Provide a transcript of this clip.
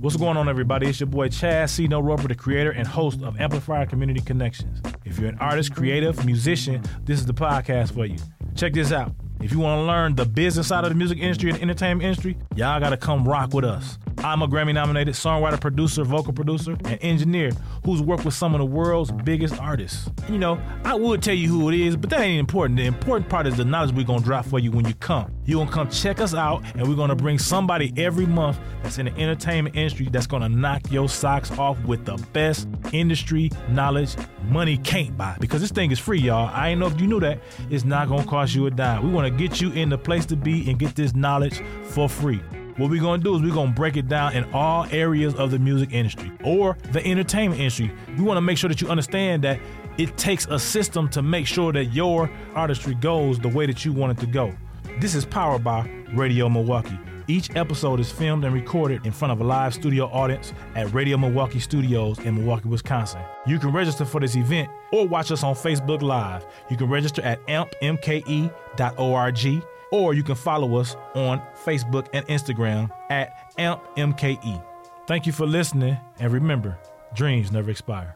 What's going on, everybody? It's your boy Chad C-Note Roper, the creator and host of Amplifier Community Connections. If you're an artist, creative, musician, this is the podcast for you. Check this out. If you want to learn the business side of the music industry and entertainment industry, y'all got to come rock with us. I'm a Grammy nominated songwriter, producer, vocal producer, and engineer who's worked with some of the world's biggest artists. You know, I would tell you who it is, but that ain't important. The important part is the knowledge we're to drop for you when you come. You're to come check us out, and we're to bring somebody every month that's in the entertainment industry that's to knock your socks off with the best industry knowledge money can't buy. Because this thing is free, y'all. I ain't know if you knew that. It's not to cost you a dime. We want to get you in the place to be and get this knowledge for free. What we're gonna do is we're gonna break it down in all areas of the music industry or the entertainment industry. We wanna make sure that you understand that it takes a system to make sure that your artistry goes the way that you want it to go. This is powered by Radio Milwaukee. Each episode is filmed and recorded in front of a live studio audience at Radio Milwaukee Studios in Milwaukee, Wisconsin. You can register for this event or watch us on Facebook Live. You can register at ampmke.org or you can follow us on Facebook and Instagram at AmpMKE. Thank you for listening, and remember, dreams never expire.